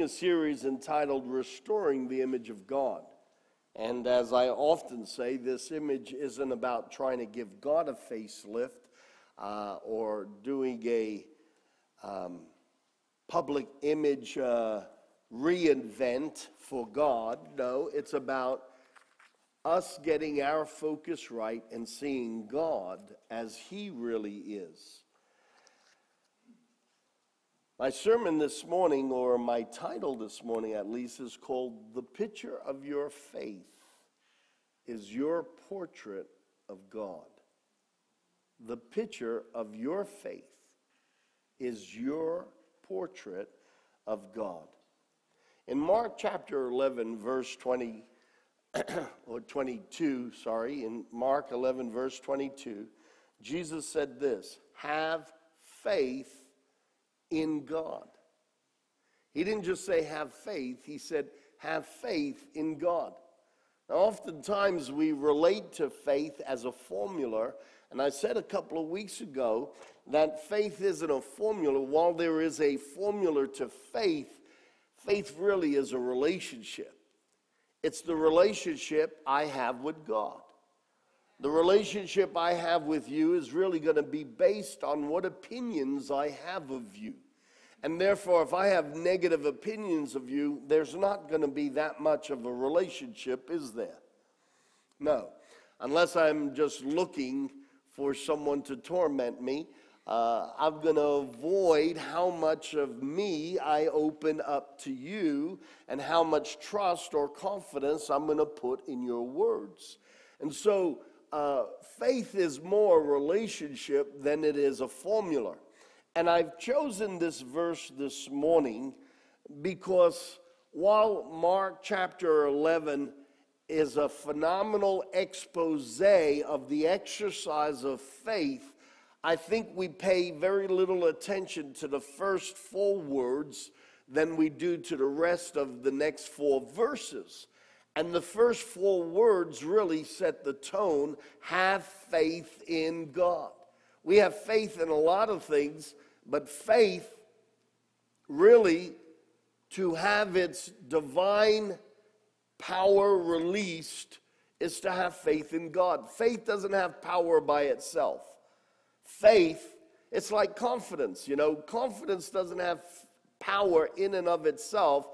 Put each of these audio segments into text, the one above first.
a series entitled Restoring the Image of God. And as I often say, this image isn't about trying to give God a facelift uh, or doing a um, public image uh, reinvent for God. No, it's about us getting our focus right and seeing God as He really is. My sermon this morning, or my title this morning at least, is called The Picture of Your Faith is Your Portrait of God. The picture of your faith is your portrait of God. In Mark chapter 11, verse 20, or 22, sorry, in Mark 11, verse 22, Jesus said this Have faith in God. He didn't just say have faith, he said have faith in God. Now, oftentimes we relate to faith as a formula, and I said a couple of weeks ago that faith isn't a formula. While there is a formula to faith, faith really is a relationship. It's the relationship I have with God. The relationship I have with you is really going to be based on what opinions I have of you. And therefore, if I have negative opinions of you, there's not going to be that much of a relationship, is there? No. Unless I'm just looking for someone to torment me, uh, I'm going to avoid how much of me I open up to you and how much trust or confidence I'm going to put in your words. And so, uh, faith is more a relationship than it is a formula. And I've chosen this verse this morning because while Mark chapter 11 is a phenomenal expose of the exercise of faith, I think we pay very little attention to the first four words than we do to the rest of the next four verses. And the first four words really set the tone have faith in God. We have faith in a lot of things, but faith really to have its divine power released is to have faith in God. Faith doesn't have power by itself. Faith, it's like confidence. You know, confidence doesn't have power in and of itself.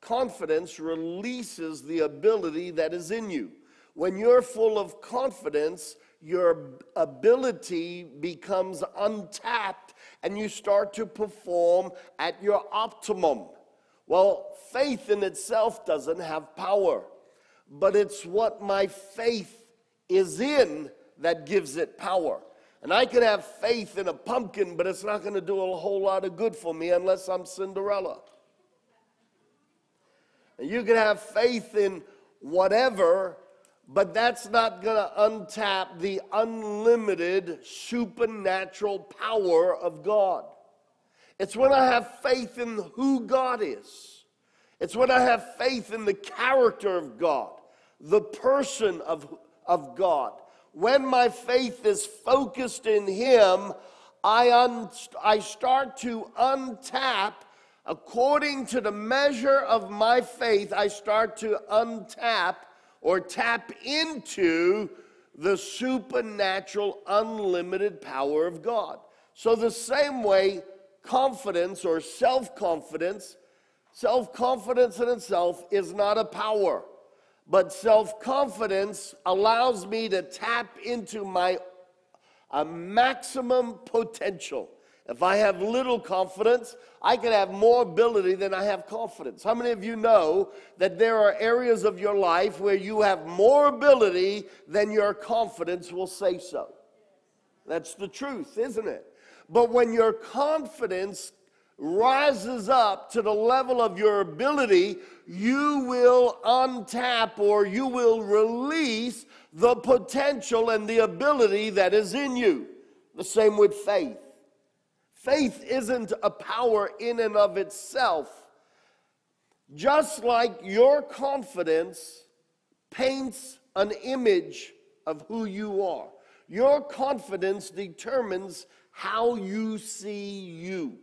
Confidence releases the ability that is in you. When you're full of confidence, your ability becomes untapped and you start to perform at your optimum. Well, faith in itself doesn't have power, but it's what my faith is in that gives it power. And I can have faith in a pumpkin, but it's not going to do a whole lot of good for me unless I'm Cinderella. You can have faith in whatever, but that's not going to untap the unlimited supernatural power of God. It's when I have faith in who God is. It's when I have faith in the character of God, the person of, of God. When my faith is focused in Him, I, un, I start to untap, according to the measure of my faith, I start to untap or tap into the supernatural, unlimited power of God. So, the same way, confidence or self confidence, self confidence in itself is not a power, but self confidence allows me to tap into my a maximum potential. If I have little confidence, I can have more ability than I have confidence. How many of you know that there are areas of your life where you have more ability than your confidence will say so? That's the truth, isn't it? But when your confidence rises up to the level of your ability, you will untap or you will release the potential and the ability that is in you. The same with faith. Faith isn't a power in and of itself. Just like your confidence paints an image of who you are, your confidence determines how you see you.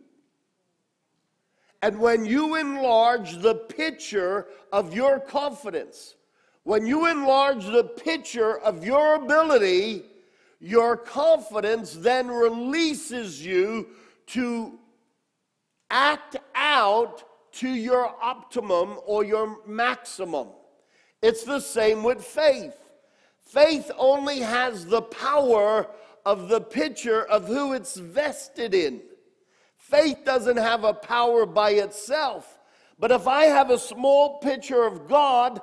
And when you enlarge the picture of your confidence, when you enlarge the picture of your ability, your confidence then releases you to act out to your optimum or your maximum. It's the same with faith. Faith only has the power of the picture of who it's vested in. Faith doesn't have a power by itself. But if I have a small picture of God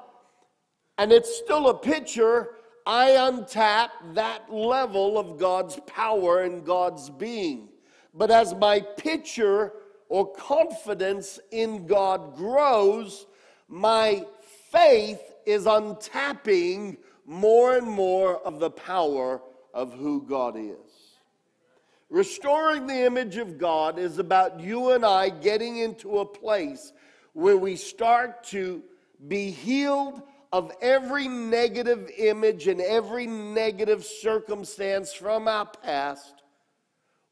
and it's still a picture, I untap that level of God's power and God's being. But as my picture or confidence in God grows, my faith is untapping more and more of the power of who God is. Restoring the image of God is about you and I getting into a place where we start to be healed of every negative image and every negative circumstance from our past,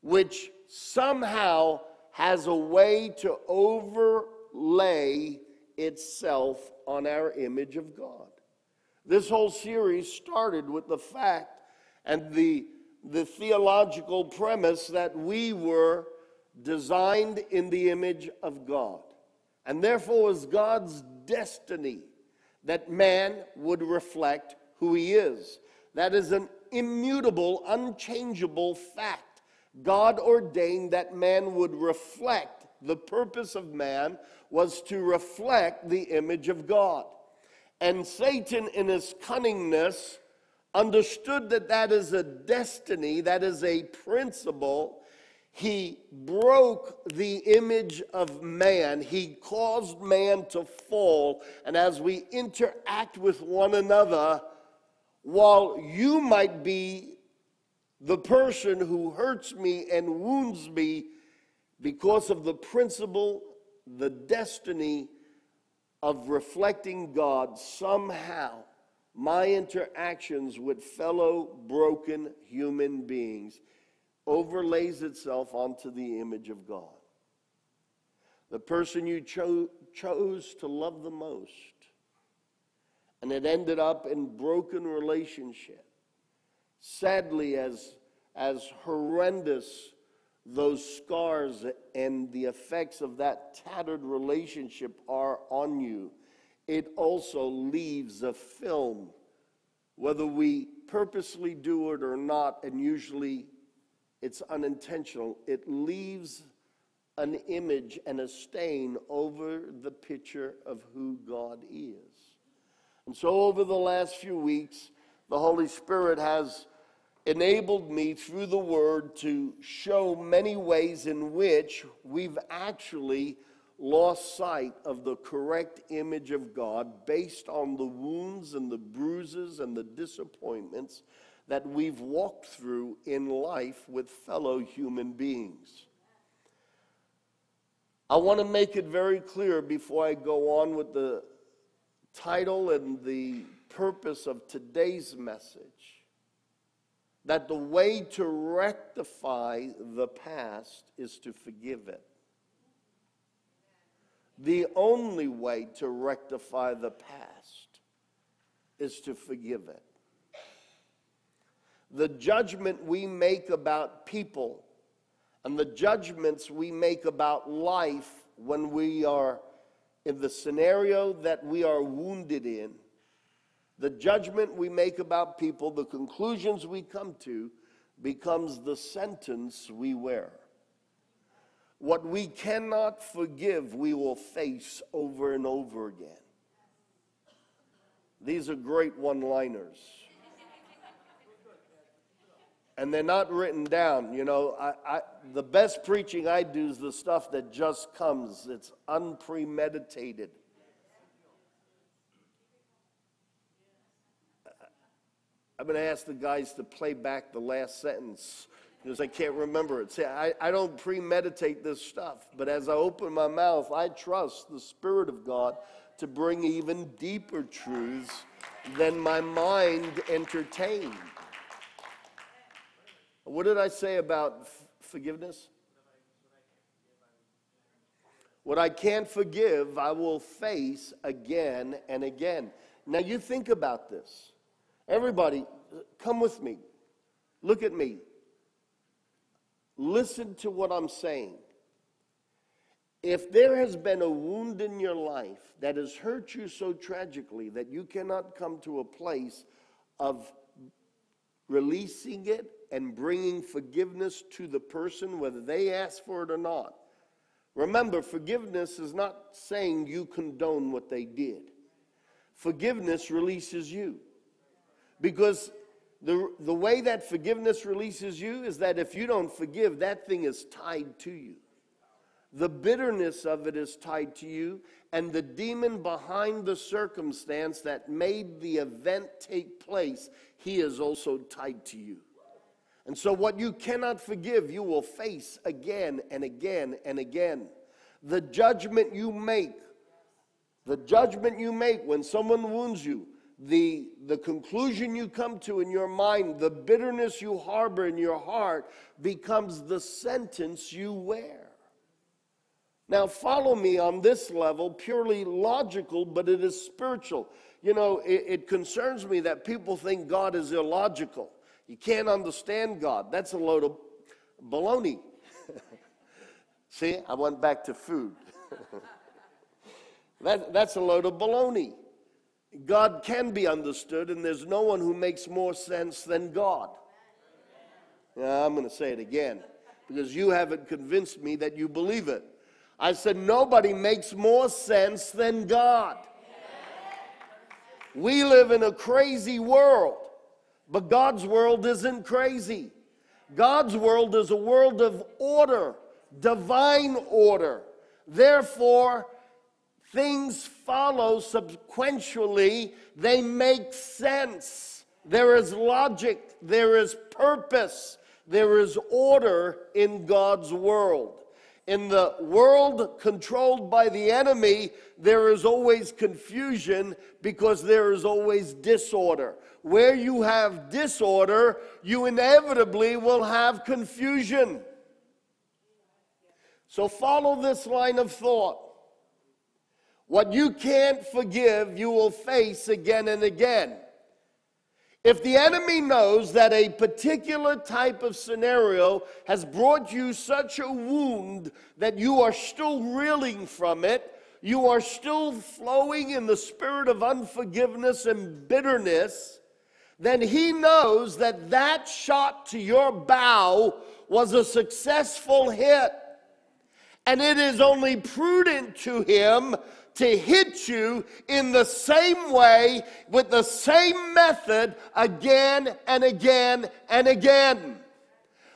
which somehow has a way to overlay itself on our image of God. This whole series started with the fact and the, the theological premise that we were designed in the image of God. And therefore, it was God's destiny that man would reflect who he is. That is an immutable, unchangeable fact. God ordained that man would reflect, the purpose of man was to reflect the image of God. And Satan, in his cunningness, understood that that is a destiny, that is a principle, he broke the image of man. He caused man to fall. And as we interact with one another, while you might be the person who hurts me and wounds me because of the principle, the destiny of reflecting God, somehow my interactions with fellow broken human beings overlays itself onto the image of God. The person you cho- chose to love the most, and it ended up in broken relationship. Sadly, as, as horrendous those scars and the effects of that tattered relationship are on you, it also leaves a film, whether we purposely do it or not, and usually it's unintentional. It leaves an image and a stain over the picture of who God is. And so, over the last few weeks, the Holy Spirit has enabled me through the Word to show many ways in which we've actually lost sight of the correct image of God based on the wounds and the bruises and the disappointments that we've walked through in life with fellow human beings. I want to make it very clear before I go on with the title and the purpose of today's message that the way to rectify the past is to forgive it. The only way to rectify the past is to forgive it the judgment we make about people and the judgments we make about life when we are in the scenario that we are wounded in, the judgment we make about people, the conclusions we come to, becomes the sentence we wear. What we cannot forgive, we will face over and over again. These are great one liners and they're not written down. You know, I, I, the best preaching I do is the stuff that just comes, it's unpremeditated. I'm going to ask the guys to play back the last sentence because I can't remember it. See, I, I don't premeditate this stuff, but as I open my mouth, I trust the Spirit of God to bring even deeper truths than my mind entertained. What did I say about f- forgiveness? What I can't forgive, I will face again and again. Now, you think about this. Everybody, come with me. Look at me. Listen to what I'm saying. If there has been a wound in your life that has hurt you so tragically that you cannot come to a place of releasing it and bringing forgiveness to the person, whether they ask for it or not. Remember, forgiveness is not saying you condone what they did. Forgiveness releases you. Because the, the way that forgiveness releases you is that if you don't forgive, that thing is tied to you. The bitterness of it is tied to you, and the demon behind the circumstance that made the event take place, he is also tied to you. And so, what you cannot forgive, you will face again and again and again. The judgment you make, the judgment you make when someone wounds you, the, the conclusion you come to in your mind, the bitterness you harbor in your heart becomes the sentence you wear. Now, follow me on this level, purely logical, but it is spiritual. You know, it, it, concerns me that people think God is illogical. You can't understand God. That's a load of baloney. See, I went back to food. that, that's a load of baloney. God can be understood, and there's no one who makes more sense than God. Yeah, I'm going to say it again because you haven't convinced me that you believe it. I said, nobody makes more sense than God. We live in a crazy world, but God's world isn't crazy. God's world is a world of order, divine order. Therefore, things follow sequentially, they make sense. There is logic, there is purpose, there is order in God's world. In the world controlled by the enemy, there is always confusion because there is always disorder. Where you have disorder, you inevitably will have confusion. So follow this line of thought. What you can't forgive, you will face again and again. If the enemy knows that a particular type of scenario has brought you such a wound that you are still reeling from it, you are still flowing in the spirit of unforgiveness and bitterness, then he knows that that shot to your bow was a successful hit. And it is only prudent to him to hit you in the same way with the same method again and again and again.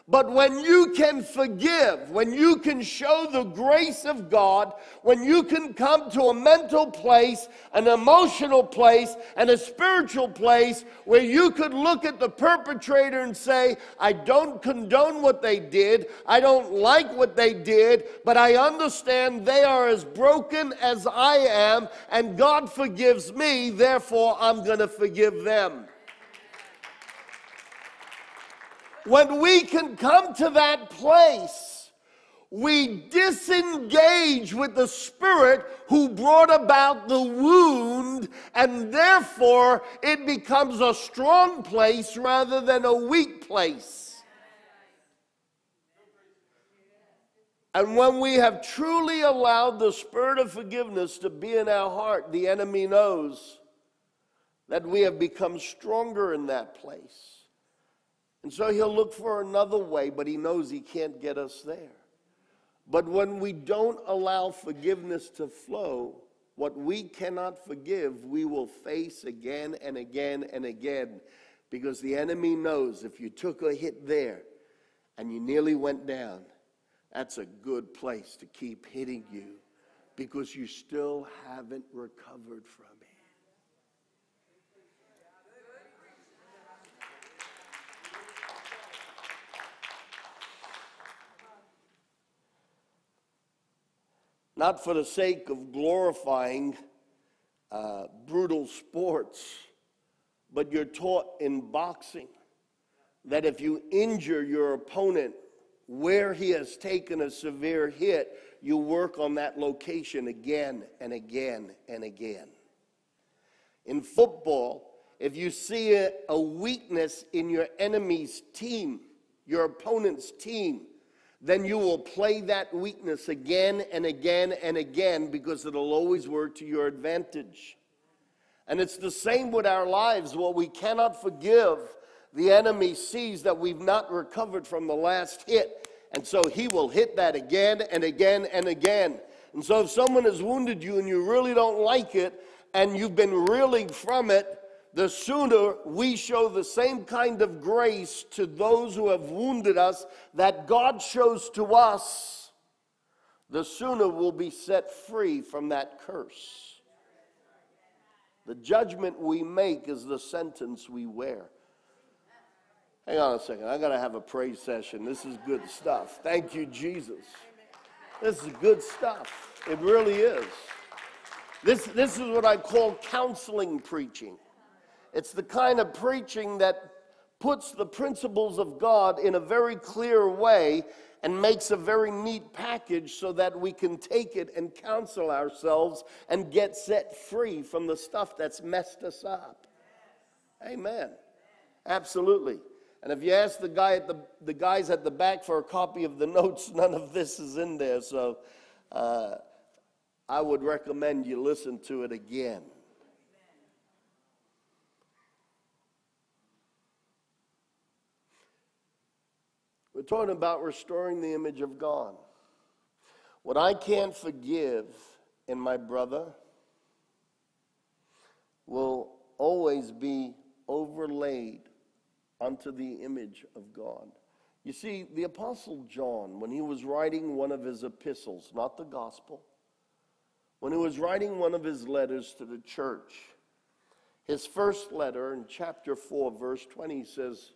But when you can forgive, when you can show the grace of God, when you can come to a mental place, an emotional place, and a spiritual place where you could look at the perpetrator and say, I don't condone what they did, I don't like what they did, but I understand they are as broken as I am, and God forgives me, therefore I'm going to forgive them. When we can come to that place, we disengage with the spirit who brought about the wound, and therefore it becomes a strong place rather than a weak place. And when we have truly allowed the spirit of forgiveness to be in our heart, the enemy knows that we have become stronger in that place. And so he'll look for another way, but he knows he can't get us there. But when we don't allow forgiveness to flow, what we cannot forgive, we will face again and again and again. Because the enemy knows if you took a hit there and you nearly went down, that's a good place to keep hitting you because you still haven't recovered from it. Not for the sake of glorifying uh, brutal sports, but you're taught in boxing that if you injure your opponent where he has taken a severe hit, you work on that location again and again and again. In football, if you see a, a weakness in your enemy's team, your opponent's team, then you will play that weakness again and again and again because it'll always work to your advantage. And it's the same with our lives. What we cannot forgive, the enemy sees that we've not recovered from the last hit. And so he will hit that again and again and again. And so if someone has wounded you and you really don't like it and you've been reeling from it, the sooner we show the same kind of grace to those who have wounded us that God shows to us, the sooner we'll be set free from that curse. The judgment we make is the sentence we wear. Hang on a second. I got to have a praise session. This is good stuff. Thank you, Jesus. This is good stuff. It really is. This, this is what I call counseling preaching. It's the kind of preaching that puts the principles of God in a very clear way and makes a very neat package so that we can take it and counsel ourselves and get set free from the stuff that's messed us up. Amen. Absolutely. And if you ask the guy at the, the guys at the back for a copy of the notes, none of this is in there. So uh, I would recommend you listen to it again. We're talking about restoring the image of God. What I can't forgive in my brother will always be overlaid onto the image of God. You see, the Apostle John, when he was writing one of his epistles, not the gospel, when he was writing one of his letters to the church, his first letter in chapter 4, verse 20 says,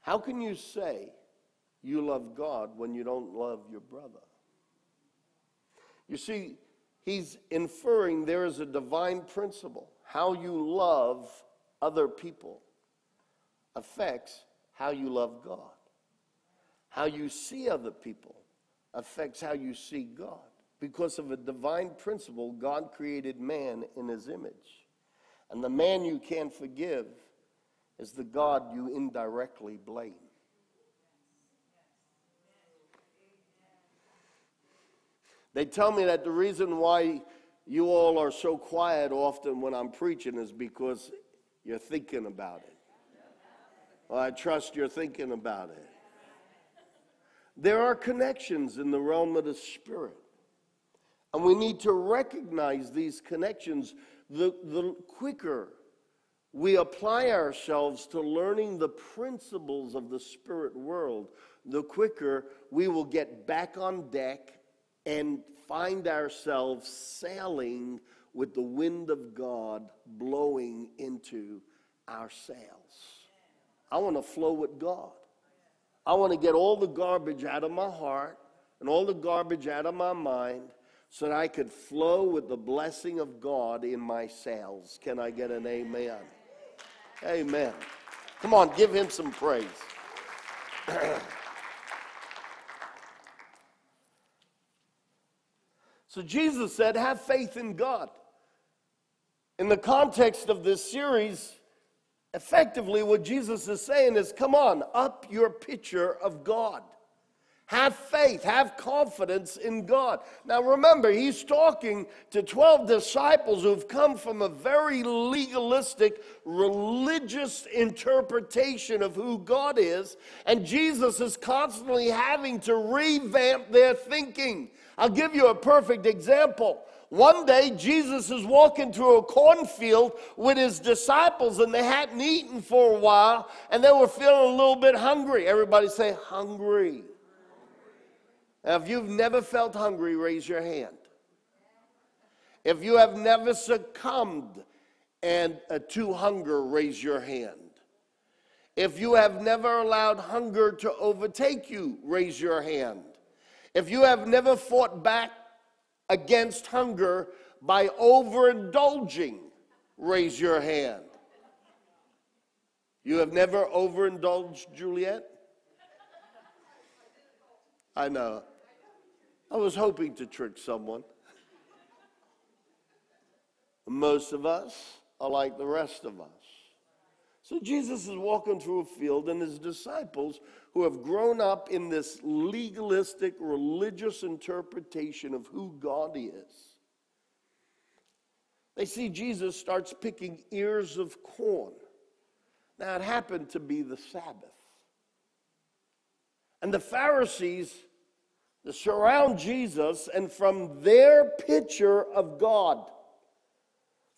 How can you say you love God when you don't love your brother. You see, he's inferring there is a divine principle. How you love other people affects how you love God. How you see other people affects how you see God. Because of a divine principle, God created man in his image. And the man you can't forgive is the God you indirectly blame. They tell me that the reason why you all are so quiet often when I'm preaching is because you're thinking about it. Well, I trust you're thinking about it. There are connections in the realm of the Spirit. And we need to recognize these connections. The, the quicker we apply ourselves to learning the principles of the spirit world, the quicker we will get back on deck and find ourselves sailing with the wind of God blowing into our sails. I want to flow with God. I want to get all the garbage out of my heart and all the garbage out of my mind so that I could flow with the blessing of God in my sails. Can I get an amen? Amen. Come on, give him some praise. So Jesus said, Have faith in God. In the context of this series, effectively what Jesus is saying is, Come on, up your picture of God. Have faith, have confidence in God. Now remember, he's talking to 12 disciples who've come from a very legalistic, religious interpretation of who God is, and Jesus is constantly having to revamp their thinking. I'll give you a perfect example. One day, Jesus is walking through a cornfield with his disciples, and they hadn't eaten for a while, and they were feeling a little bit hungry. Everybody say, hungry. Now, if you've never felt hungry, raise your hand. If you have never succumbed and uh, to hunger, raise your hand. If you have never allowed hunger to overtake you, raise your hand. If you have never fought back against hunger by overindulging, raise your hand. You have never overindulged, Juliet? I know. I was hoping to trick someone. Most of us are like the rest of us. So Jesus is walking through a field, and his disciples, who have grown up in this legalistic religious interpretation of who God is, they see Jesus starts picking ears of corn. Now, it happened to be the Sabbath. And the Pharisees surround Jesus, and from their picture of God,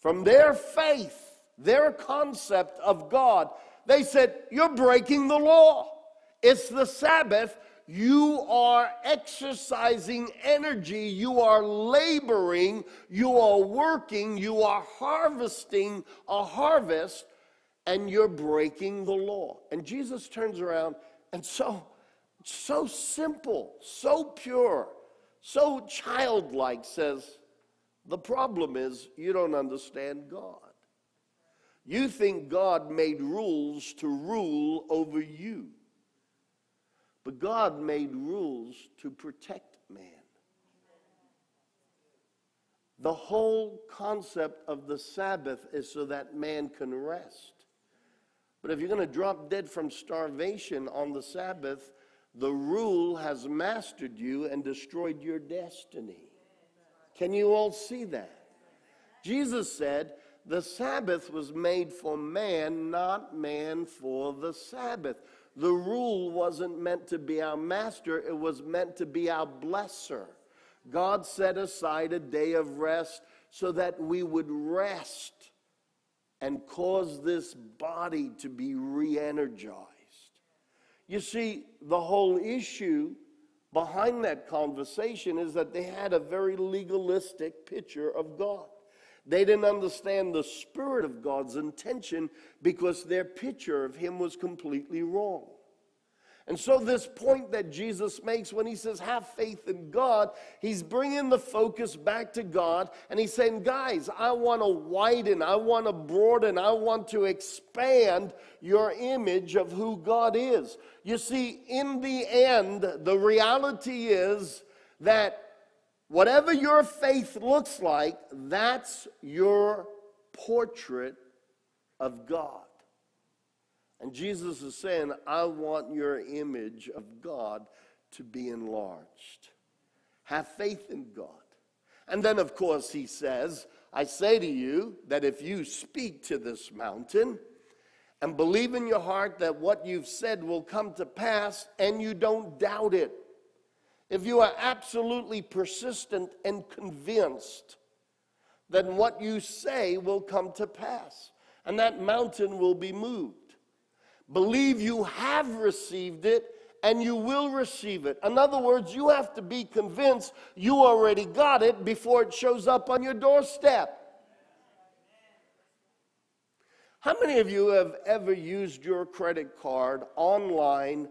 from their faith, their concept of God, they said, You're breaking the law. It's the Sabbath. You are exercising energy. You are laboring. You are working. You are harvesting a harvest, and you're breaking the law. And Jesus turns around and so, so simple, so pure, so childlike says, The problem is you don't understand God. You think God made rules to rule over you. But God made rules to protect man. The whole concept of the Sabbath is so that man can rest. But if you're going to drop dead from starvation on the Sabbath, the rule has mastered you and destroyed your destiny. Can you all see that? Jesus said, the Sabbath was made for man, not man for the Sabbath. The rule wasn't meant to be our master, it was meant to be our blesser. God set aside a day of rest so that we would rest and cause this body to be re energized. You see, the whole issue behind that conversation is that they had a very legalistic picture of God. They didn't understand the Spirit of God's intention because their picture of Him was completely wrong. And so, this point that Jesus makes when he says, have faith in God, he's bringing the focus back to God. And he's saying, guys, I want to widen, I want to broaden, I want to expand your image of who God is. You see, in the end, the reality is that Whatever your faith looks like, that's your portrait of God. And Jesus is saying, I want your image of God to be enlarged. Have faith in God. And then, of course, he says, I say to you that if you speak to this mountain and believe in your heart that what you've said will come to pass and you don't doubt it, if you are absolutely persistent and convinced, then what you say will come to pass, and that mountain will be moved. Believe you have received it, and you will receive it. In other words, you have to be convinced you already got it before it shows up on your doorstep. How many of you have ever used your credit card online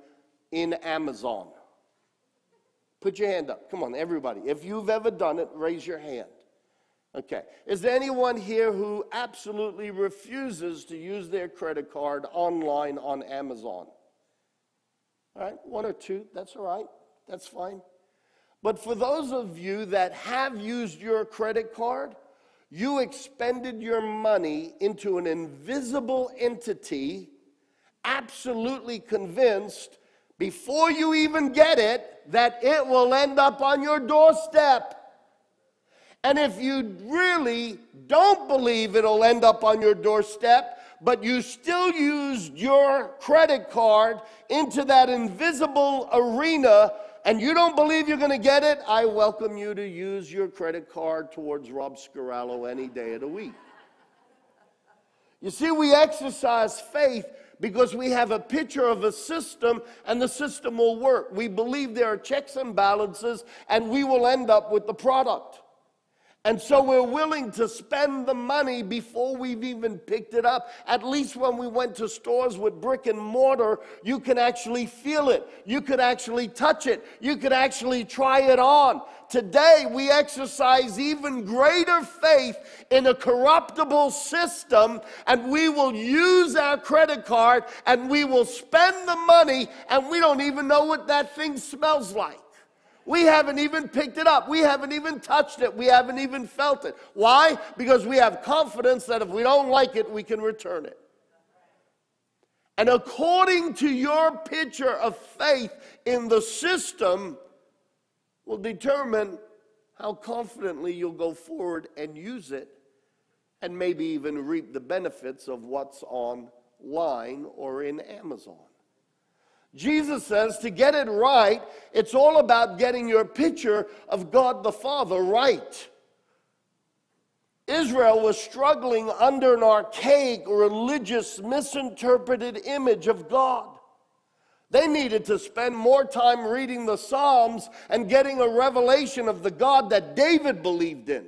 in Amazon? Put your hand up. Come on, everybody. If you've ever done it, raise your hand. Okay. Is there anyone here who absolutely refuses to use their credit card online on Amazon? All right, one or two, that's all right. That's fine. But for those of you that have used your credit card, you expended your money into an invisible entity, absolutely convinced before you even get it that it will end up on your doorstep. And if you really don't believe it'll end up on your doorstep, but you still used your credit card into that invisible arena and you don't believe you're going to get it, I welcome you to use your credit card towards Rob Scarallo any day of the week. You see, we exercise faith because we have a picture of a system and the system will work. We believe there are checks and balances and we will end up with the product. And so we're willing to spend the money before we've even picked it up. At least when we went to stores with brick and mortar, you can actually feel it. You could actually touch it. You could actually try it on. Today, we exercise even greater faith in a corruptible system, and we will use our credit card and we will spend the money, and we don't even know what that thing smells like. We haven't even picked it up. We haven't even touched it. We haven't even felt it. Why? Because we have confidence that if we don't like it, we can return it. And according to your picture of faith in the system, will determine how confidently you'll go forward and use it and maybe even reap the benefits of what's online or in Amazon. Jesus says to get it right, it's all about getting your picture of God the Father right. Israel was struggling under an archaic, religious, misinterpreted image of God. They needed to spend more time reading the Psalms and getting a revelation of the God that David believed in.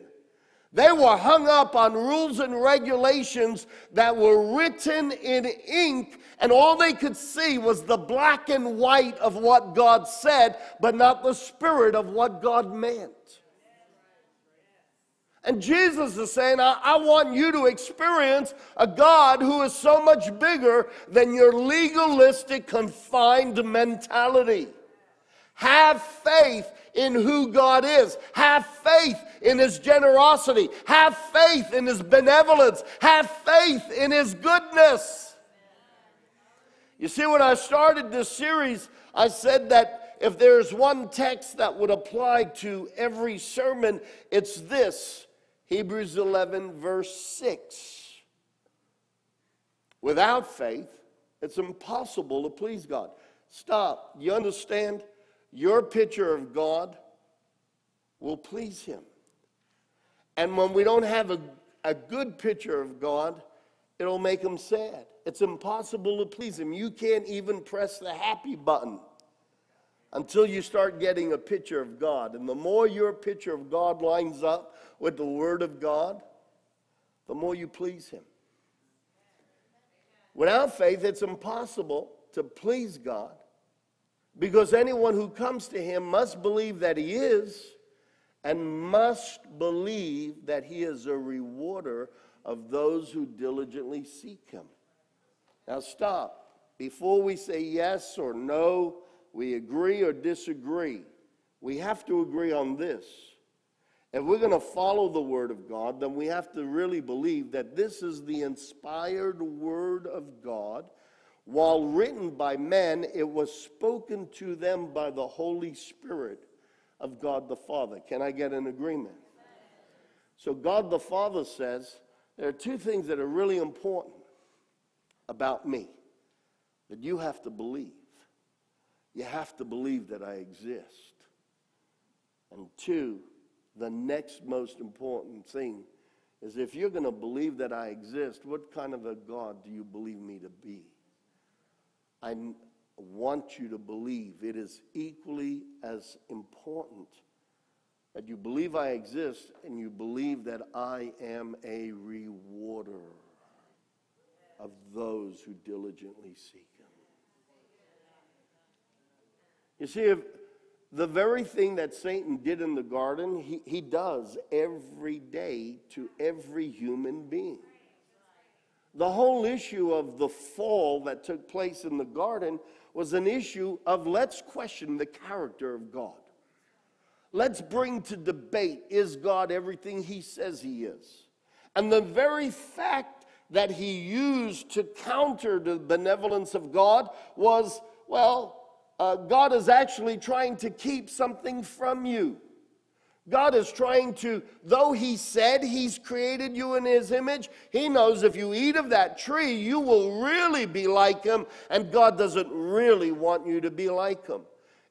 They were hung up on rules and regulations that were written in ink, and all they could see was the black and white of what God said, but not the spirit of what God meant. And Jesus is saying, I, I, want you to experience a God who is so much bigger than your legalistic, confined mentality. Have faith in who God is. Have faith in His generosity. Have faith in His benevolence. Have faith in His goodness. You see, when I started this series, I said that if there's one text that would apply to every sermon, it's this Hebrews 11, verse 6. Without faith, it's impossible to please God. Stop. You understand? Your picture of God will please Him. And when we don't have a, a good picture of God, it'll make Him sad. It's impossible to please Him. You can't even press the happy button until you start getting a picture of God. And the more your picture of God lines up with the Word of God, the more you please Him. Without faith, it's impossible to please God because anyone who comes to Him must believe that He is and must believe that He is a rewarder of those who diligently seek Him. Now, stop. Before we say yes or no, we agree or disagree, we have to agree on this. If we're going to follow the Word of God, then we have to really believe that this is the inspired Word of God. While written by men, it was spoken to them by the Holy Spirit of God the Father. Can I get an agreement? So, God the Father says there are two things that are really important about me that you have to believe. You have to believe that I exist. And two, the next most important thing is if you're going to believe that I exist, what kind of a God do you believe me to be? I want you to believe it is equally as important that you believe I exist and you believe that I am a rewarder of those who diligently seek Him. You see, if the very thing that Satan did in the garden, he, he does every day to every human being. The whole issue of the fall that took place in the garden was an issue of let's question the character of God. Let's bring to debate is God everything he says he is? And the very fact that he used to counter the benevolence of God was, well, uh, God is actually trying to keep something from you. God is trying to, though He said He's created you in His image, He knows if you eat of that tree, you will really be like Him, and God doesn't really want you to be like Him.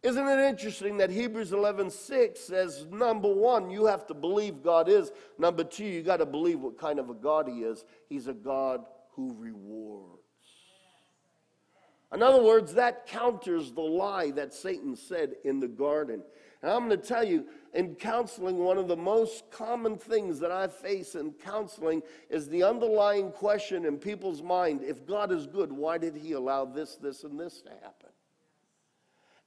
Isn't it interesting that Hebrews 11 6 says, number one, you have to believe God is. Number two, you got to believe what kind of a God He is. He's a God who rewards. In other words, that counters the lie that Satan said in the garden. And I'm going to tell you, in counseling, one of the most common things that I face in counseling is the underlying question in people's mind if God is good, why did he allow this, this, and this to happen?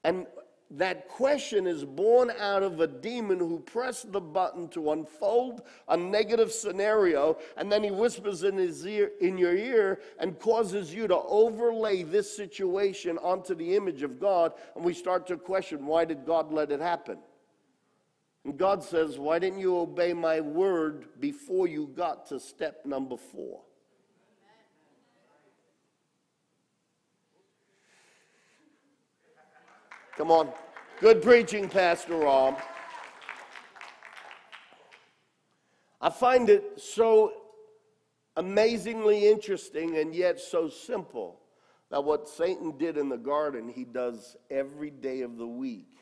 And that question is born out of a demon who pressed the button to unfold a negative scenario, and then he whispers in his ear, in your ear, and causes you to overlay this situation onto the image of God, and we start to question why did God let it happen? And God says, Why didn't you obey my word before you got to step number four? Come on. Good preaching, Pastor Rob. I find it so amazingly interesting and yet so simple that what Satan did in the garden, he does every day of the week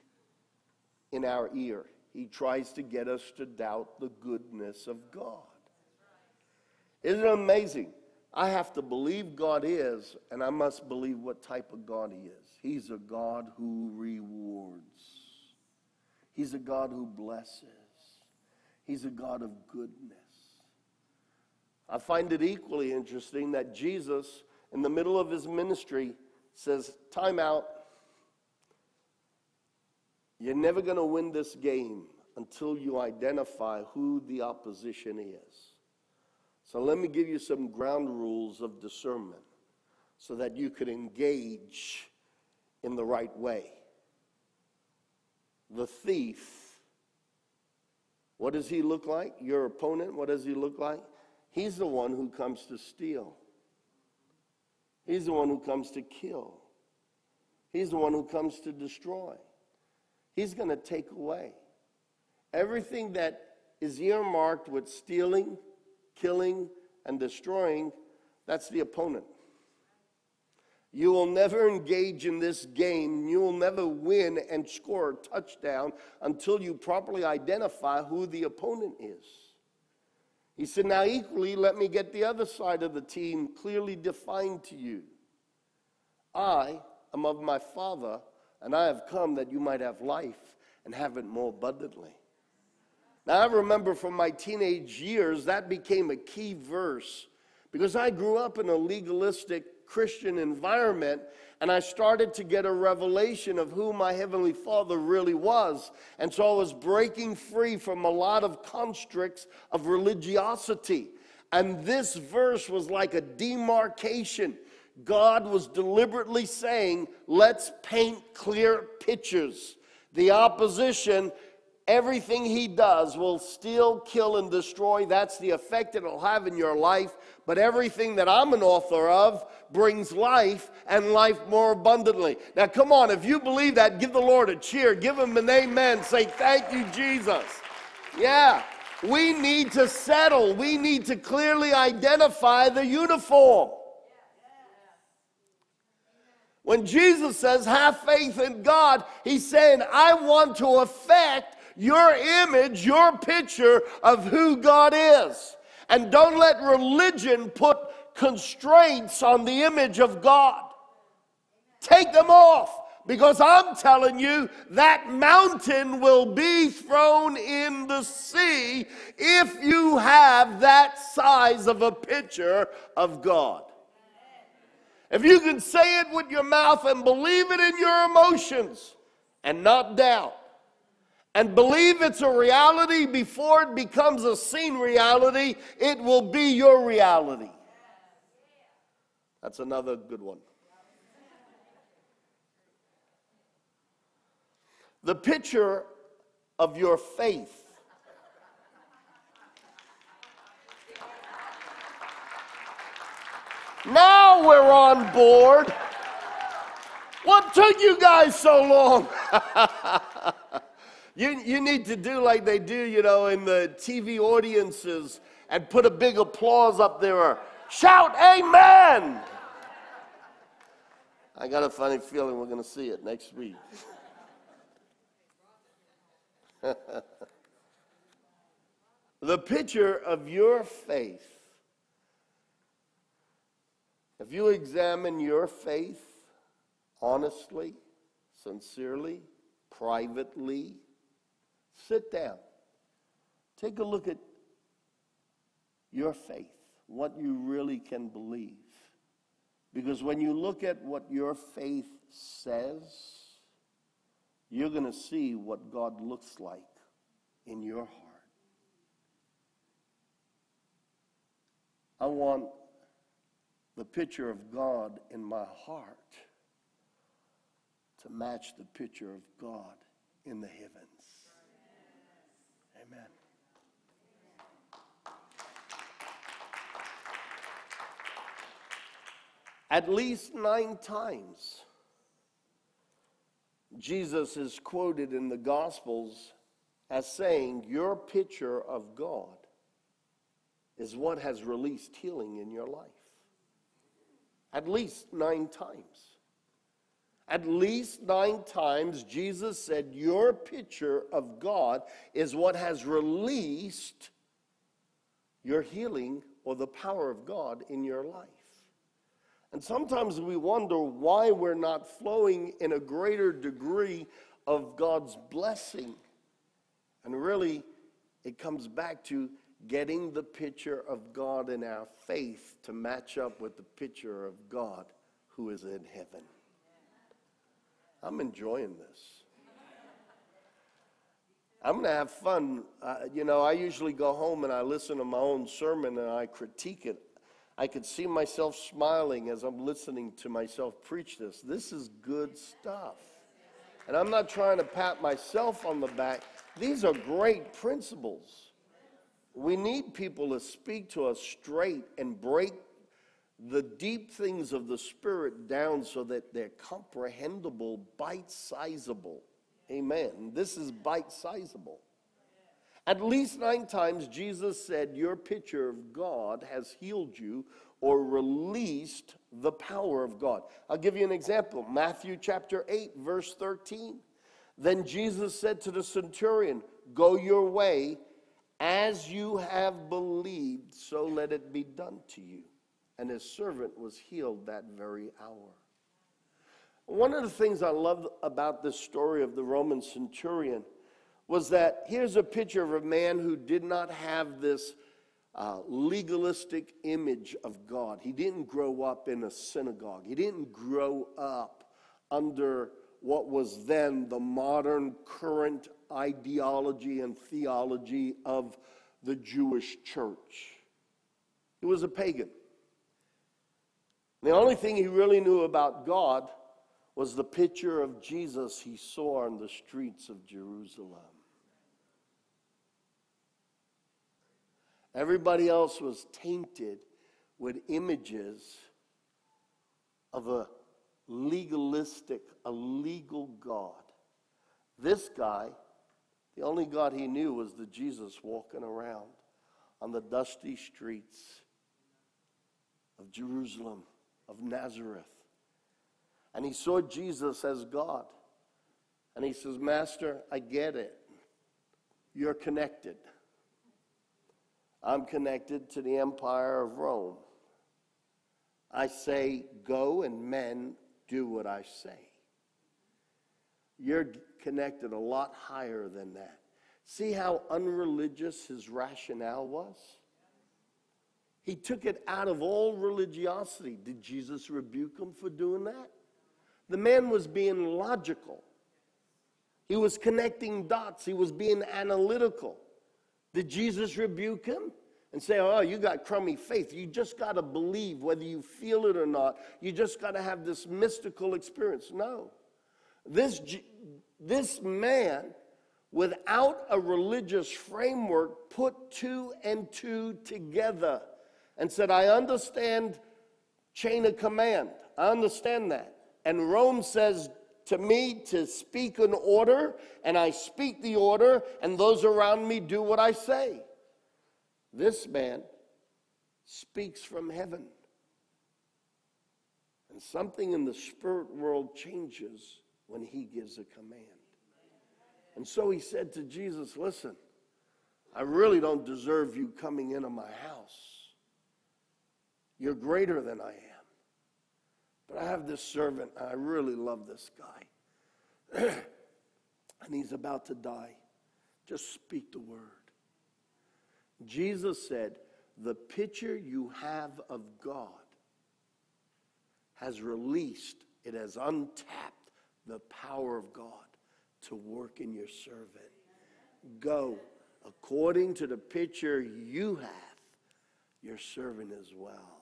in our ear. He tries to get us to doubt the goodness of God. Isn't it amazing? I have to believe God is, and I must believe what type of God He is. He's a God who rewards, He's a God who blesses, He's a God of goodness. I find it equally interesting that Jesus, in the middle of his ministry, says, Time out. You're never going to win this game until you identify who the opposition is. So let me give you some ground rules of discernment so that you could engage in the right way. The thief, what does he look like? Your opponent, what does he look like? He's the one who comes to steal. He's the one who comes to kill. He's the one who comes to destroy. He's going to take away. Everything that is earmarked with stealing, killing, and destroying, that's the opponent. You will never engage in this game. You will never win and score a touchdown until you properly identify who the opponent is. He said, Now, equally, let me get the other side of the team clearly defined to you. I am of my Father, and I have come that you might have life and have it more abundantly. Now, I remember from my teenage years, that became a key verse because I grew up in a legalistic Christian environment and I started to get a revelation of who my Heavenly Father really was. And so I was breaking free from a lot of constricts of religiosity. And this verse was like a demarcation. God was deliberately saying, let's paint clear pictures. The opposition, everything he does will steal, kill, and destroy. That's the effect it'll have in your life. But everything that I'm an author of brings life and life more abundantly. Now, come on, if you believe that, give the Lord a cheer. Give him an amen. Say, Thank you, Jesus. Yeah, we need to settle, we need to clearly identify the uniform. When Jesus says, have faith in God, he's saying, I want to affect your image, your picture of who God is. And don't let religion put constraints on the image of God. Take them off because I'm telling you that mountain will be thrown in the sea if you have that size of a picture of God. If you can say it with your mouth and believe it in your emotions and not doubt, and believe it's a reality before it becomes a seen reality, it will be your reality. That's another good one. The picture of your faith. Now we're on board. What took you guys so long? you, you need to do like they do, you know, in the TV audiences and put a big applause up there. Or shout amen. I got a funny feeling we're going to see it next week. the picture of your faith. If you examine your faith honestly, sincerely, privately, sit down. Take a look at your faith, what you really can believe. Because when you look at what your faith says, you're going to see what God looks like in your heart. I want the picture of God in my heart to match the picture of God in the heavens. Amen. At least nine times, Jesus is quoted in the Gospels as saying, Your picture of God is what has released healing in your life. At least nine times. At least nine times, Jesus said, Your picture of God is what has released your healing or the power of God in your life. And sometimes we wonder why we're not flowing in a greater degree of God's blessing. And really, it comes back to getting the picture of God in our faith to match up with the picture of God who is in heaven. I'm enjoying this. I'm going to have fun. Uh, you know, I usually go home and I listen to my own sermon and I critique it. I could see myself smiling as I'm listening to myself preach this. This is good stuff. And I'm not trying to pat myself on the back. These are great principles. We need people to speak to us straight and break the deep things of the Spirit down so that they're comprehensible, bite sizable. Amen. This is bite sizable. At least nine times, Jesus said, Your picture of God has healed you or released the power of God. I'll give you an example Matthew chapter 8, verse 13. Then Jesus said to the centurion, Go your way, as you have believed, so let it be done to you. And his servant was healed that very hour. One of the things I love about this story of the Roman centurion was that here's a picture of a man who did not have this uh, legalistic image of God. He didn't grow up in a synagogue, he didn't grow up under what was then the modern current ideology and theology of the Jewish church. He was a pagan. The only thing he really knew about God was the picture of Jesus he saw on the streets of Jerusalem. Everybody else was tainted with images of a legalistic, a legal God. This guy, the only God he knew was the Jesus walking around on the dusty streets of Jerusalem, of Nazareth. And he saw Jesus as God. And he says, Master, I get it. You're connected. I'm connected to the Empire of Rome. I say, go, and men do what I say. You're connected a lot higher than that. See how unreligious his rationale was? He took it out of all religiosity. Did Jesus rebuke him for doing that? The man was being logical. He was connecting dots. He was being analytical. Did Jesus rebuke him? And say, oh, you got crummy faith. You just got to believe whether you feel it or not. You just got to have this mystical experience. No. This, this man, without a religious framework, put two and two together and said, I understand chain of command. I understand that. And Rome says, to me to speak an order, and I speak the order, and those around me do what I say. This man speaks from heaven. And something in the spirit world changes when he gives a command. And so he said to Jesus, Listen, I really don't deserve you coming into my house. You're greater than I am. But I have this servant, I really love this guy. and he's about to die. Just speak the word. Jesus said, The picture you have of God has released, it has untapped the power of God to work in your servant. Go according to the picture you have, your servant as well.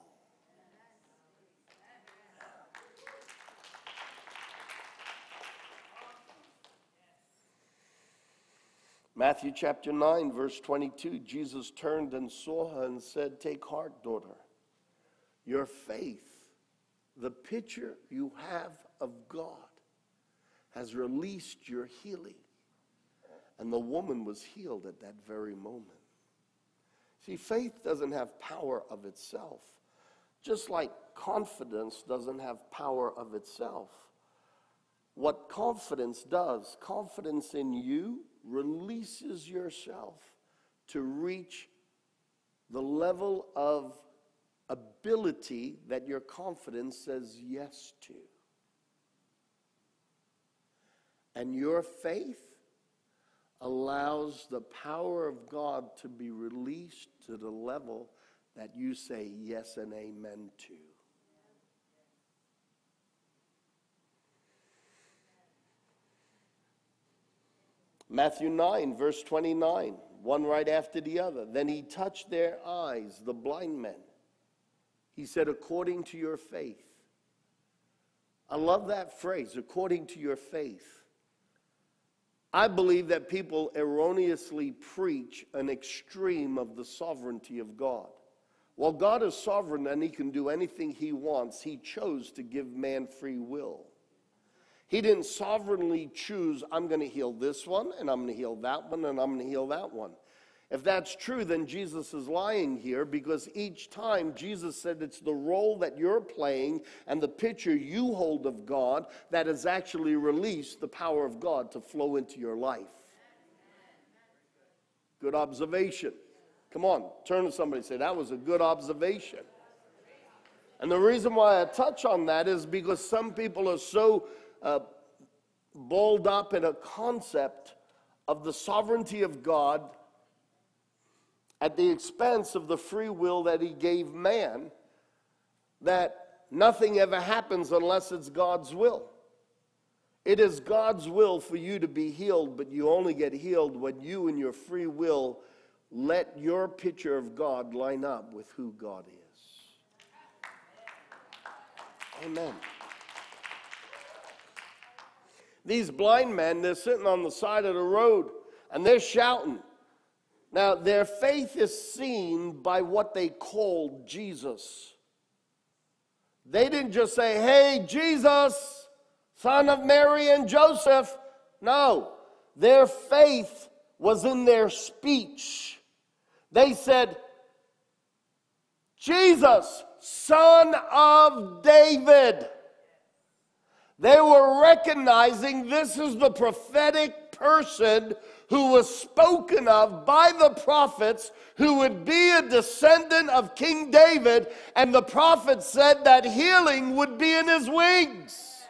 Matthew chapter 9, verse 22 Jesus turned and saw her and said, Take heart, daughter. Your faith, the picture you have of God, has released your healing. And the woman was healed at that very moment. See, faith doesn't have power of itself, just like confidence doesn't have power of itself. What confidence does, confidence in you releases yourself to reach the level of ability that your confidence says yes to. And your faith allows the power of God to be released to the level that you say yes and amen to. Matthew 9, verse 29, one right after the other. Then he touched their eyes, the blind men. He said, according to your faith. I love that phrase, according to your faith. I believe that people erroneously preach an extreme of the sovereignty of God. While God is sovereign and he can do anything he wants, he chose to give man free will. He didn't sovereignly choose, I'm going to heal this one, and I'm going to heal that one, and I'm going to heal that one. If that's true, then Jesus is lying here because each time Jesus said it's the role that you're playing and the picture you hold of God that has actually released the power of God to flow into your life. Good observation. Come on, turn to somebody and say, That was a good observation. And the reason why I touch on that is because some people are so uh, balled up in a concept of the sovereignty of God at the expense of the free will that He gave man, that nothing ever happens unless it's God's will. It is God's will for you to be healed, but you only get healed when you, and your free will, let your picture of God line up with who God is. Amen. These blind men, they're sitting on the side of the road and they're shouting. Now, their faith is seen by what they called Jesus. They didn't just say, Hey, Jesus, son of Mary and Joseph. No, their faith was in their speech. They said, Jesus, son of David. They were recognizing this is the prophetic person who was spoken of by the prophets, who would be a descendant of King David, and the prophet said that healing would be in his wings.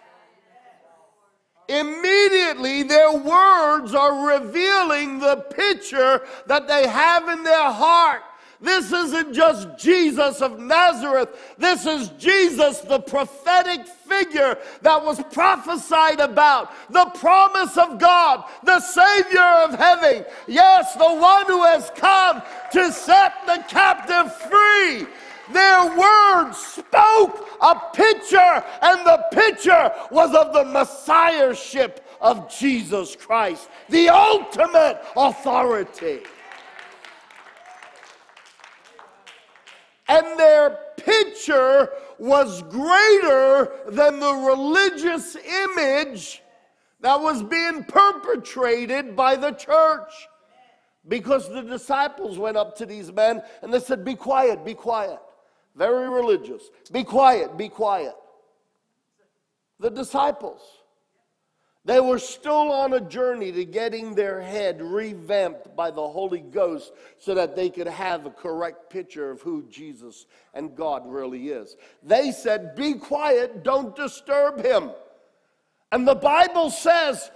Immediately, their words are revealing the picture that they have in their heart. This isn't just Jesus of Nazareth. This is Jesus, the prophetic figure that was prophesied about, the promise of God, the Savior of heaven. Yes, the one who has come to set the captive free. Their words spoke a picture, and the picture was of the Messiahship of Jesus Christ, the ultimate authority. And their picture was greater than the religious image that was being perpetrated by the church. Because the disciples went up to these men and they said, Be quiet, be quiet. Very religious. Be quiet, be quiet. The disciples. They were still on a journey to getting their head revamped by the Holy Ghost so that they could have a correct picture of who Jesus and God really is. They said, Be quiet, don't disturb him. And the Bible says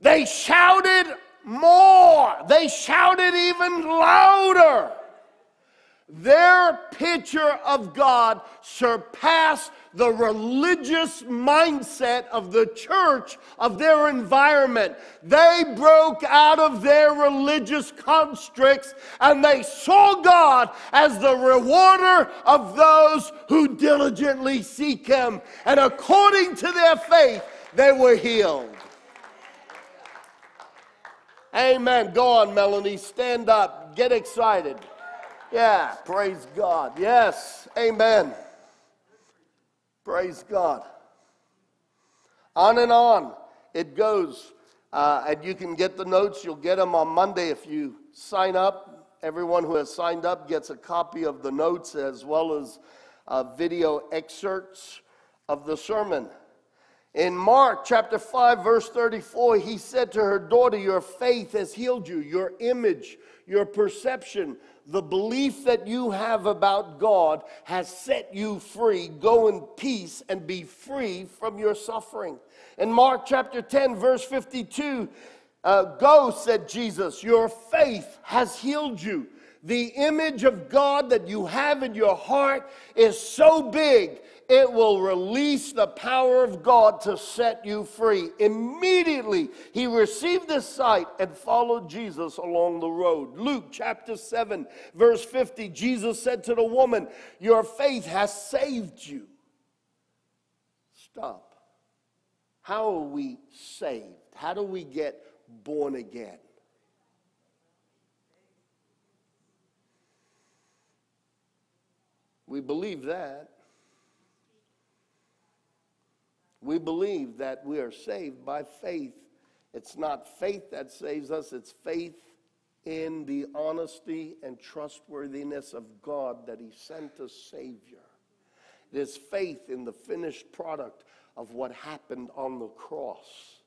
they shouted more, they shouted even louder. Their picture of God surpassed the religious mindset of the church, of their environment. They broke out of their religious constricts and they saw God as the rewarder of those who diligently seek Him. And according to their faith, they were healed. Amen. Go on, Melanie. Stand up. Get excited. Yeah, praise God. Yes, amen. Praise God. On and on it goes. Uh, and you can get the notes. You'll get them on Monday if you sign up. Everyone who has signed up gets a copy of the notes as well as uh, video excerpts of the sermon. In Mark chapter 5, verse 34, he said to her, Daughter, your faith has healed you. Your image, your perception, the belief that you have about God has set you free. Go in peace and be free from your suffering. In Mark chapter 10, verse 52, uh, Go, said Jesus, your faith has healed you. The image of God that you have in your heart is so big it will release the power of God to set you free. Immediately, he received this sight and followed Jesus along the road. Luke chapter 7, verse 50, Jesus said to the woman, Your faith has saved you. Stop. How are we saved? How do we get born again? We believe that. We believe that we are saved by faith. It's not faith that saves us, it's faith in the honesty and trustworthiness of God that He sent a Savior. It is faith in the finished product of what happened on the cross.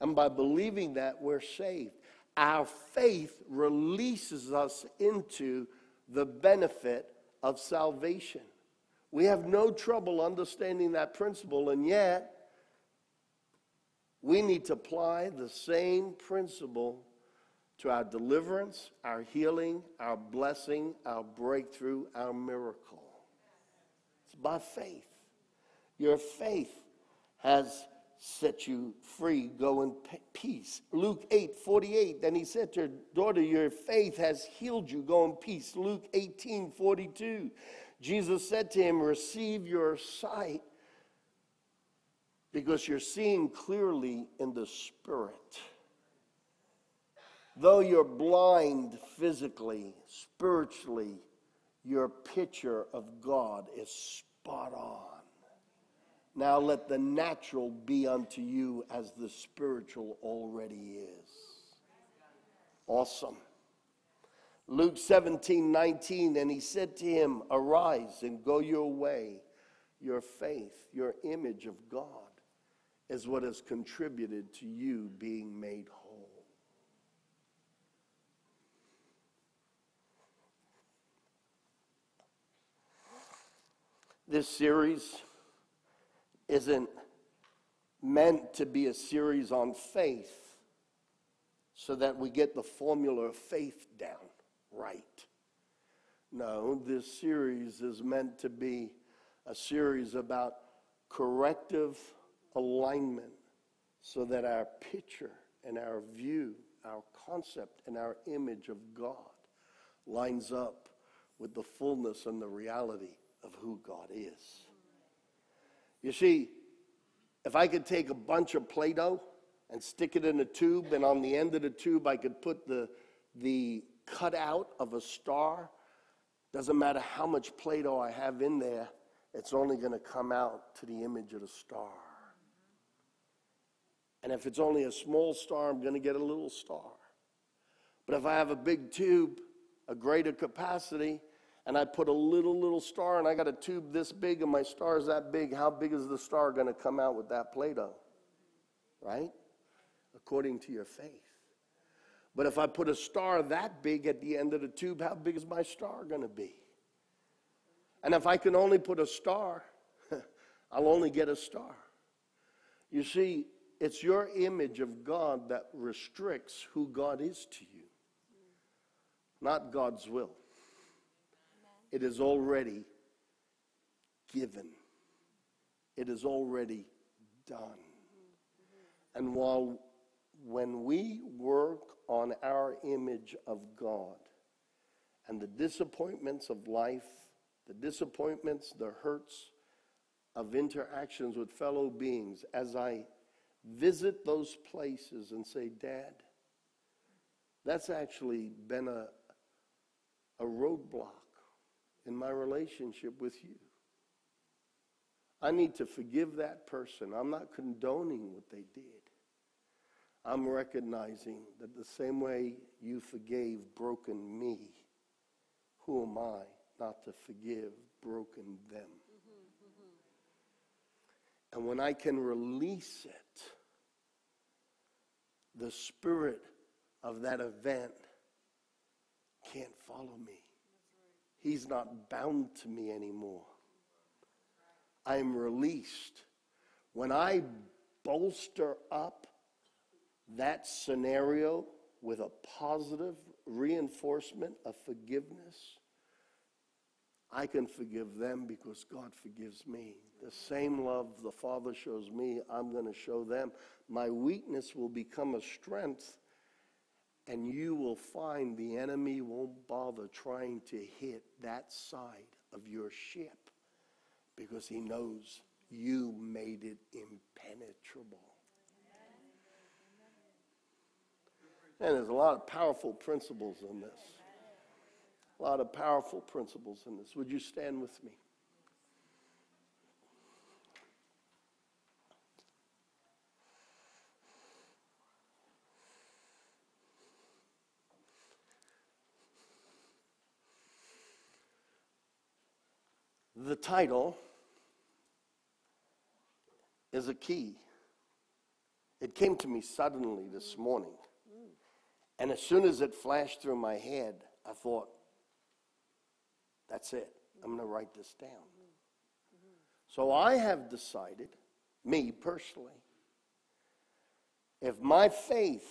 And by believing that, we're saved. Our faith releases us into the benefit of salvation. We have no trouble understanding that principle, and yet we need to apply the same principle to our deliverance, our healing, our blessing, our breakthrough, our miracle. It's by faith. Your faith has set you free. Go in peace. Luke 8 48. Then he said to her, Daughter, your faith has healed you. Go in peace. Luke 18 42. Jesus said to him, Receive your sight because you're seeing clearly in the spirit. Though you're blind physically, spiritually, your picture of God is spot on. Now let the natural be unto you as the spiritual already is. Awesome. Luke 17, 19, and he said to him, Arise and go your way. Your faith, your image of God, is what has contributed to you being made whole. This series isn't meant to be a series on faith so that we get the formula of faith down right. No, this series is meant to be a series about corrective alignment so that our picture and our view, our concept and our image of God lines up with the fullness and the reality of who God is. You see, if I could take a bunch of Play Doh and stick it in a tube, and on the end of the tube, I could put the, the cutout of a star. Doesn't matter how much Play Doh I have in there, it's only going to come out to the image of the star. And if it's only a small star, I'm going to get a little star. But if I have a big tube, a greater capacity, and I put a little, little star, and I got a tube this big, and my star is that big, how big is the star going to come out with that Play Doh? Right? According to your faith. But if I put a star that big at the end of the tube, how big is my star going to be? And if I can only put a star, I'll only get a star. You see, it's your image of God that restricts who God is to you, not God's will. It is already given, it is already done. Mm-hmm. And while when we work on our image of God and the disappointments of life, the disappointments, the hurts of interactions with fellow beings, as I visit those places and say, Dad, That's actually been a, a roadblock in my relationship with you. I need to forgive that person. I'm not condoning what they did. I'm recognizing that the same way you forgave broken me, who am I not to forgive broken them? And when I can release it, the spirit of that event can't follow me. He's not bound to me anymore. I'm released. When I bolster up that scenario with a positive reinforcement of forgiveness, I can forgive them because God forgives me. The same love the Father shows me, I'm going to show them. My weakness will become a strength, and you will find the enemy won't bother trying to hit that side of your ship because he knows you made it impenetrable. And there's a lot of powerful principles in this. A lot of powerful principles in this. Would you stand with me? The title is a key. It came to me suddenly this morning. And as soon as it flashed through my head, I thought, that's it. I'm going to write this down. So I have decided, me personally, if my faith,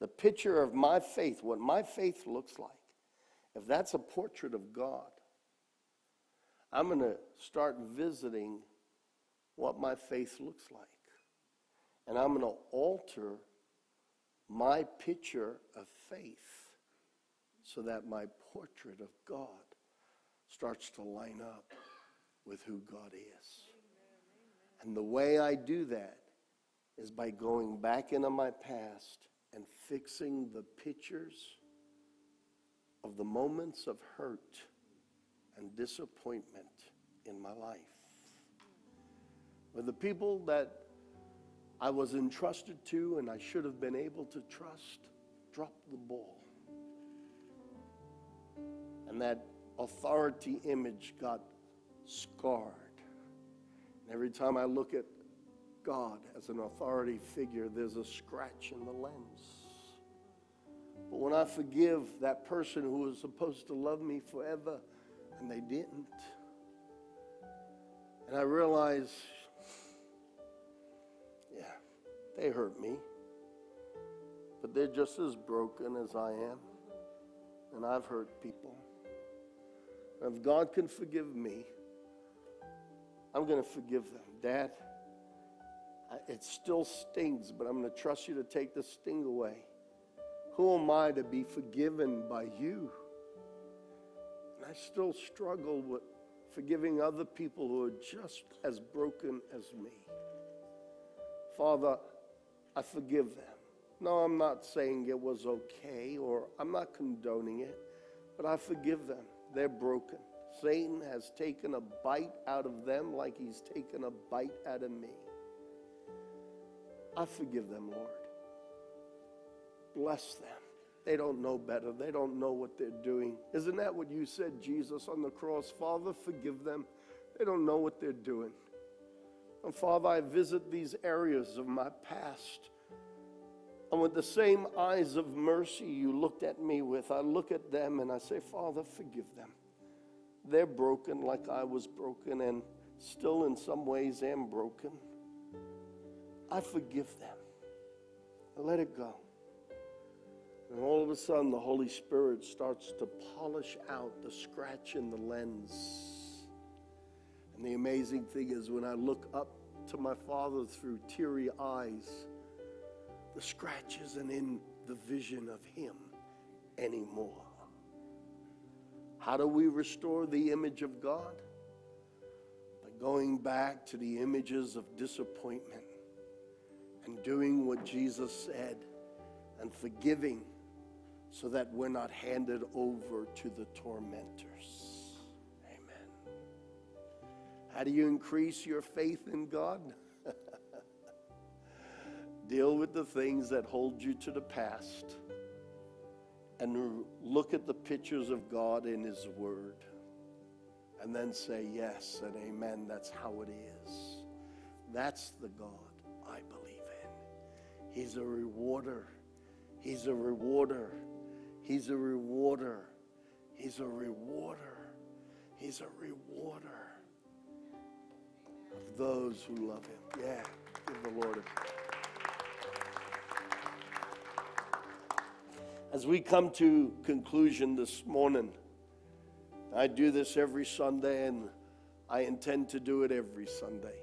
the picture of my faith, what my faith looks like, if that's a portrait of God, I'm going to start visiting what my faith looks like. And I'm going to alter my picture of faith so that my portrait of God starts to line up with who God is. And the way I do that is by going back into my past and fixing the pictures of the moments of hurt and disappointment in my life. With the people that I was entrusted to and I should have been able to trust, dropped the ball. And that authority image got scarred. And every time I look at God as an authority figure, there's a scratch in the lens. But when I forgive that person who was supposed to love me forever, and they didn't. And I realize, they hurt me. But they're just as broken as I am. And I've hurt people. And if God can forgive me, I'm going to forgive them. Dad, it still stings, but I'm going to trust you to take the sting away. Who am I to be forgiven by you? And I still struggle with forgiving other people who are just as broken as me. Father, I forgive them. No, I'm not saying it was okay or I'm not condoning it, but I forgive them. They're broken. Satan has taken a bite out of them like he's taken a bite out of me. I forgive them, Lord. Bless them. They don't know better. They don't know what they're doing. Isn't that what you said, Jesus, on the cross? Father, forgive them. They don't know what they're doing. And Father, I visit these areas of my past. And with the same eyes of mercy you looked at me with, I look at them and I say, Father, forgive them. They're broken like I was broken and still in some ways am broken. I forgive them. I let it go. And all of a sudden, the Holy Spirit starts to polish out the scratch in the lens. And the amazing thing is, when I look up to my Father through teary eyes, the scratch isn't in the vision of Him anymore. How do we restore the image of God? By going back to the images of disappointment and doing what Jesus said and forgiving so that we're not handed over to the tormentors. How do you increase your faith in God? Deal with the things that hold you to the past and look at the pictures of God in His Word and then say yes and amen. That's how it is. That's the God I believe in. He's a rewarder. He's a rewarder. He's a rewarder. He's a rewarder. He's a rewarder those who love him. Yeah, give the Lord a As we come to conclusion this morning, I do this every Sunday and I intend to do it every Sunday.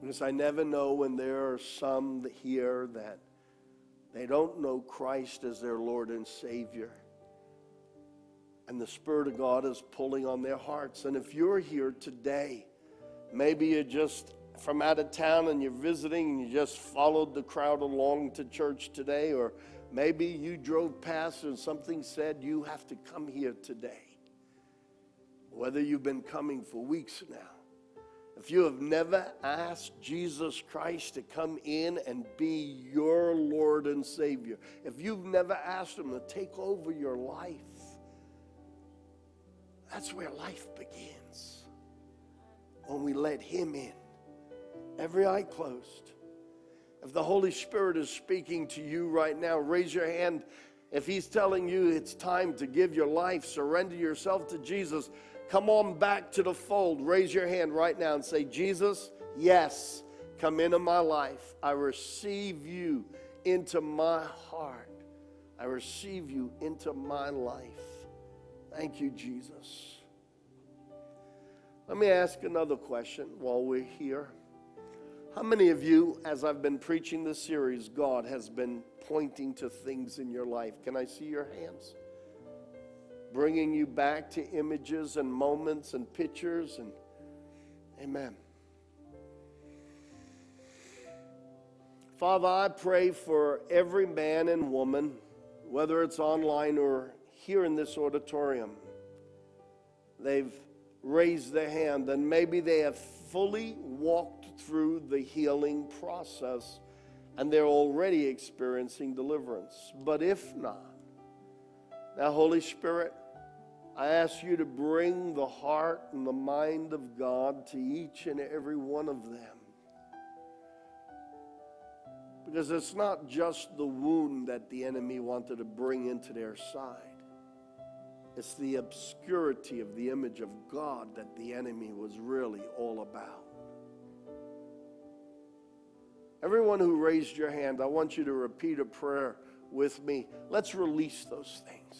Because I never know when there are some here that they don't know Christ as their Lord and Savior. And the Spirit of God is pulling on their hearts. And if you're here today, maybe you're just from out of town and you're visiting and you just followed the crowd along to church today, or Maybe you drove past and something said you have to come here today. Whether you've been coming for weeks now. If you have never asked Jesus Christ to come in and be your Lord and Savior, if you've never asked Him to take over your life, that's where life begins. When we let Him in. Every eye closed. If the Holy Spirit is speaking to you right now, raise your hand. If He's telling you it's time to give your life, surrender yourself to Jesus, come on back to the fold. Raise your hand right now and say, Jesus, yes, come into my life. I receive you into my heart. I receive you into my life. Thank you, Jesus. Let me ask another question while we're here. How many of you, as I've been preaching this series, God has been pointing to things in your life? Can I see your hands? Bringing you back to images and moments and pictures and amen. Father, I pray for every man and woman, whether it's online or here in this auditorium. They've raised their hand and maybe they have fully walked through the healing process and they're already experiencing deliverance. But if not, now, Holy Spirit, I ask you to bring the heart and the mind of God to each and every one of them. Because it's not just the wound that the enemy wanted to bring into their side. It's the obscurity of the image of God that the enemy was really all about. Everyone who raised your hand, I want you to repeat a prayer with me. Let's release those things.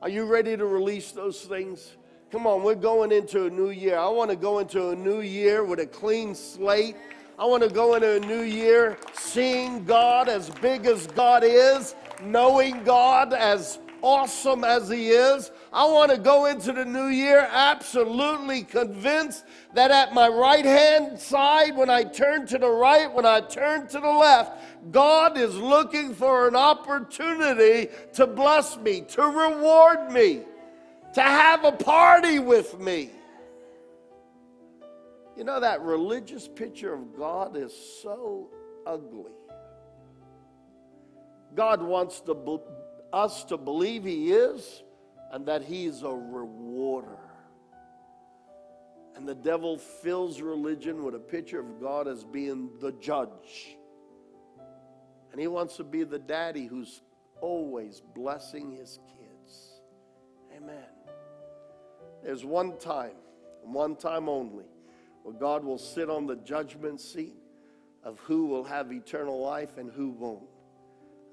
Are you ready to release those things? Come on, we're going into a new year. I want to go into a new year with a clean slate. I want to go into a new year seeing God as big as God is, knowing God as awesome as He is. I want to go into the new year absolutely convinced that at my right hand side, when I turn to the right, when I turn to the left, God is looking for an opportunity to bless me, to reward me, to have a party with me. You know, that religious picture of God is so ugly. God wants to us to believe He is and that He is a rewarder. And the devil fills religion with a picture of God as being the judge. And he wants to be the daddy who's always blessing his kids. Amen. There's one time, one time only, where God will sit on the judgment seat of who will have eternal life and who won't.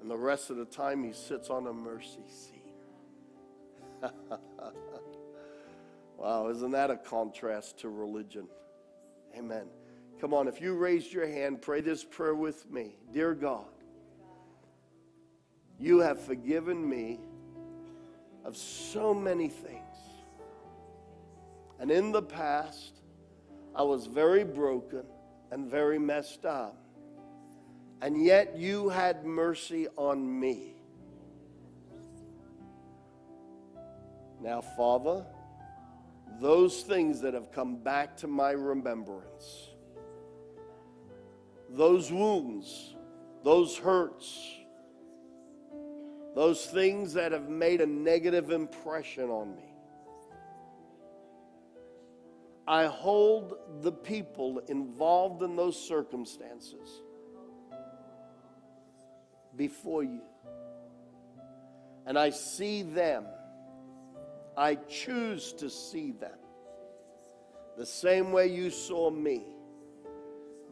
And the rest of the time, he sits on a mercy seat. wow, isn't that a contrast to religion? Amen. Come on, if you raised your hand, pray this prayer with me. Dear God, you have forgiven me of so many things. And in the past, I was very broken and very messed up and yet you had mercy on me. Now, Father, those things that have come back to my remembrance, those wounds, those hurts, those things that have made a negative impression on me. I hold the people involved in those circumstances before you. And I see them. I choose to see them the same way you saw me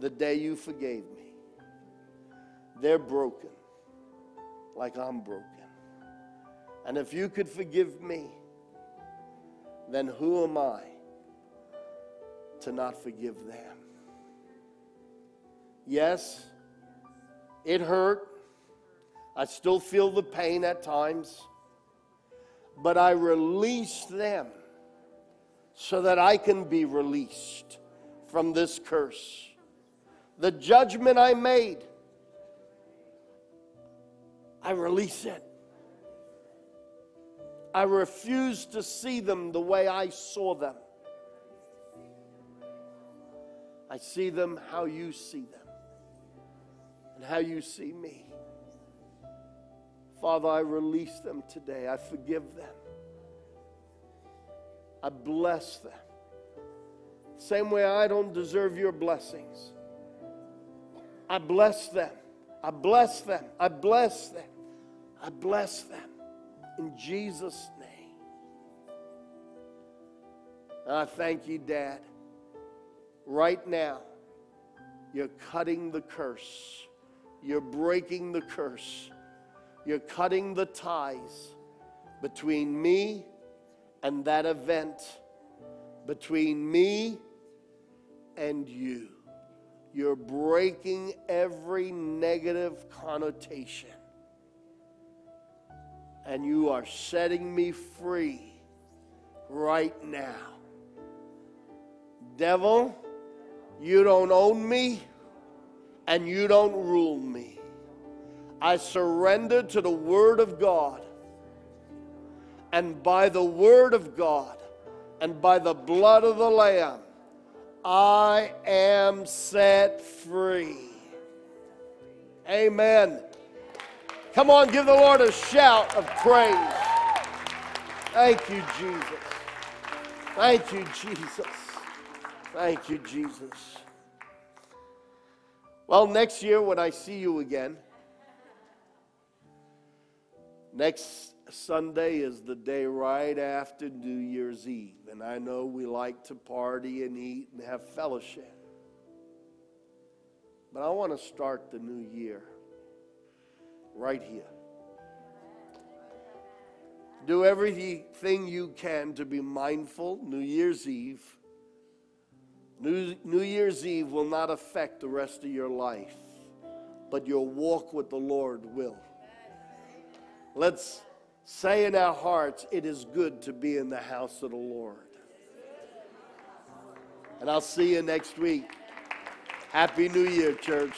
the day you forgave me. They're broken like I'm broken. And if you could forgive me, then who am I to not forgive them? Yes, it hurt. I still feel the pain at times, but I release them so that I can be released from this curse. The judgment I made, I release it. I refuse to see them the way I saw them. I see them how you see them and how you see me. Father, I release them today. I forgive them. I bless them. Same way I don't deserve your blessings. I bless them. I bless them. I bless them. I bless them. In Jesus' name. And I thank you, Dad. Right now, you're cutting the curse. You're breaking the curse. You're cutting the ties between me and that event, between me and you. You're breaking every negative connotation. And you are setting me free right now. Devil, you don't own me and you don't rule me. I surrender to the Word of God. And by the Word of God and by the blood of the Lamb, I am set free. Amen. Come on, give the Lord a shout of praise. Thank you, Jesus. Thank you, Jesus. Thank you, Jesus. Well, next year when I see you again, next Sunday is the day right after New Year's Eve. And I know we like to party and eat and have fellowship. But I want to start the new year right here. Do everything you can to be mindful New Year's Eve. New, New Year's Eve will not affect the rest of your life, but your walk with the Lord will. Let's say in our hearts, it is good to be in the house of the Lord. And I'll see you next week. Happy New Year, church.